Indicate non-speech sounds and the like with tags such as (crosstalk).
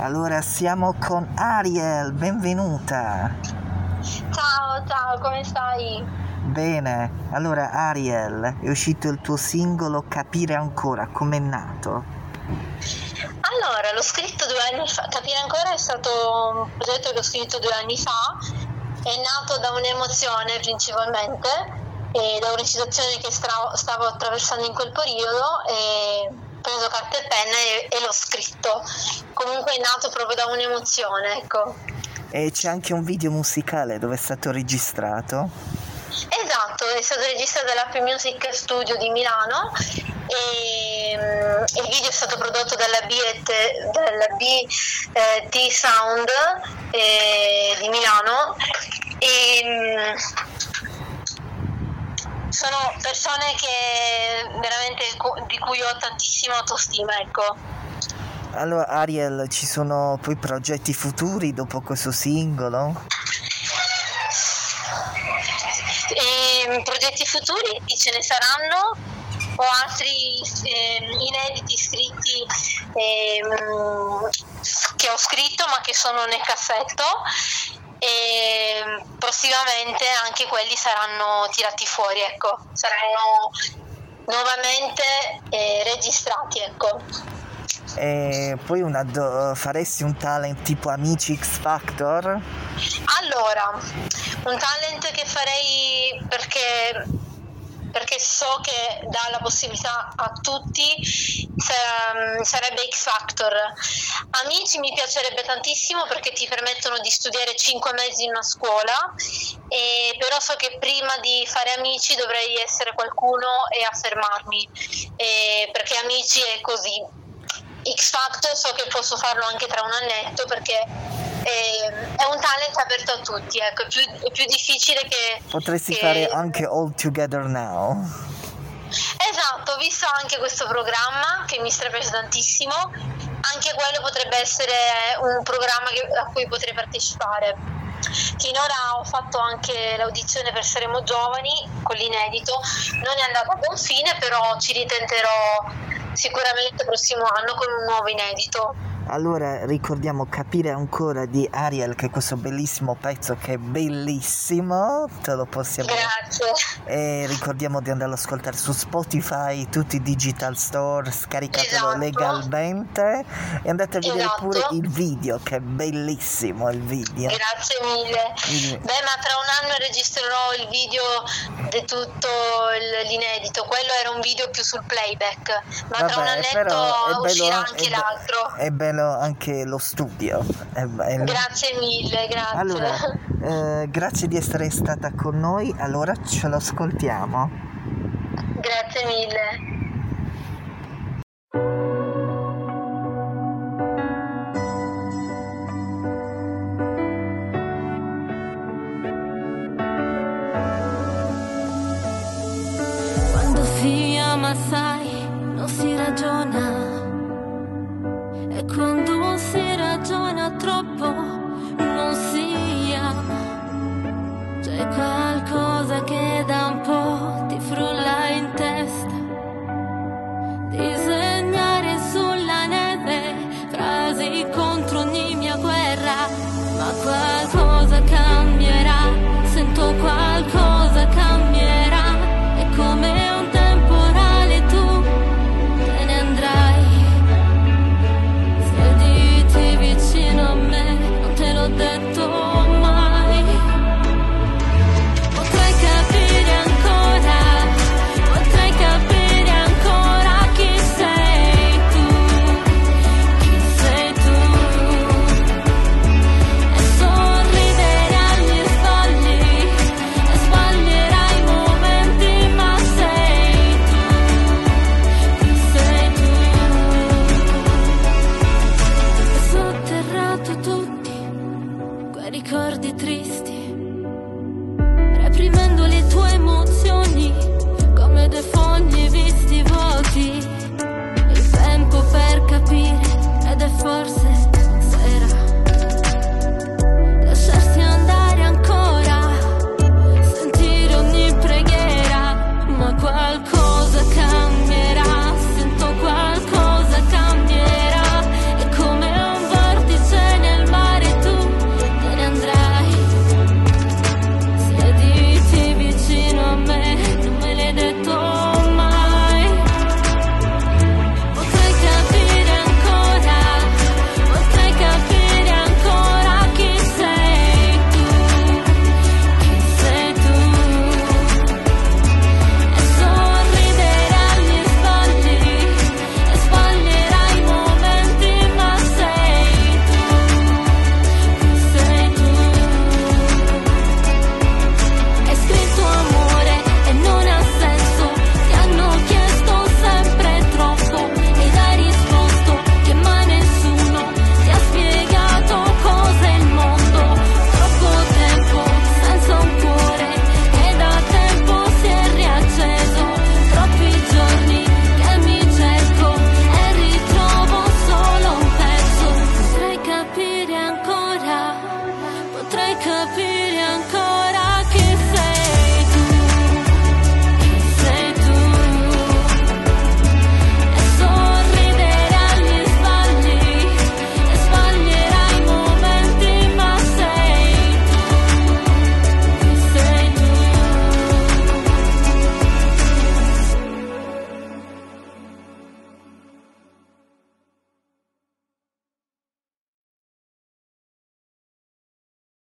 Allora siamo con Ariel, benvenuta. Ciao, ciao, come stai? Bene, allora Ariel, è uscito il tuo singolo Capire ancora, com'è nato? Allora, l'ho scritto due anni fa, Capire ancora è stato un progetto che ho scritto due anni fa, è nato da un'emozione principalmente e da una situazione che stavo attraversando in quel periodo e preso carta e penna e, e l'ho scritto. Comunque è nato proprio da un'emozione, ecco. E c'è anche un video musicale dove è stato registrato? Esatto, è stato registrato dall'App Music Studio di Milano e mm, il video è stato prodotto dalla BT, dalla BT Sound eh, di Milano e mm, sono persone che veramente di cui ho tantissima autostima, ecco. Allora Ariel, ci sono poi progetti futuri dopo questo singolo? E, progetti futuri ce ne saranno, ho altri eh, inediti scritti ehm, che ho scritto ma che sono nel cassetto e prossimamente anche quelli saranno tirati fuori, ecco, saranno nuovamente eh, registrati, ecco. E poi una do- faresti un talent tipo Amici X Factor? Allora, un talent che farei perché, che dà la possibilità a tutti sa- sarebbe X Factor. Amici mi piacerebbe tantissimo perché ti permettono di studiare 5 mesi in una scuola, e però so che prima di fare amici dovrei essere qualcuno e affermarmi, e perché amici è così. X Factor so che posso farlo anche tra un annetto perché è, è un talent aperto a tutti, ecco, è, più, è più difficile che... Potresti che- fare anche All Together Now? Esatto, ho visto anche questo programma che mi piace tantissimo, anche quello potrebbe essere un programma che- a cui potrei partecipare. Finora ho fatto anche l'audizione per Saremo Giovani con l'inedito, non è andata a buon fine, però ci ritenterò sicuramente il prossimo anno con un nuovo inedito. Allora ricordiamo capire ancora di Ariel che è questo bellissimo pezzo che è bellissimo, te lo possiamo Grazie. E ricordiamo di andarlo ad ascoltare su Spotify, tutti i digital store, scaricatelo Esatto. legalmente e andate a vedere Esatto. pure il video che è bellissimo il video. Grazie mille. Il- Beh, ma tra un anno registrerò il video di tutto l'inedito. Quello era un video più sul playback, ma tra un Vabbè, annetto uscirà an- anche l'altro. è bello anche lo studio. È bello. Grazie mille, grazie. Allora, (laughs) eh, grazie di essere stata con noi, allora ce lo ascoltiamo. Grazie mille. Quando si ama, sai, non si ragiona. E quando si ragiona troppo, non si ama. C'è qualcosa triste.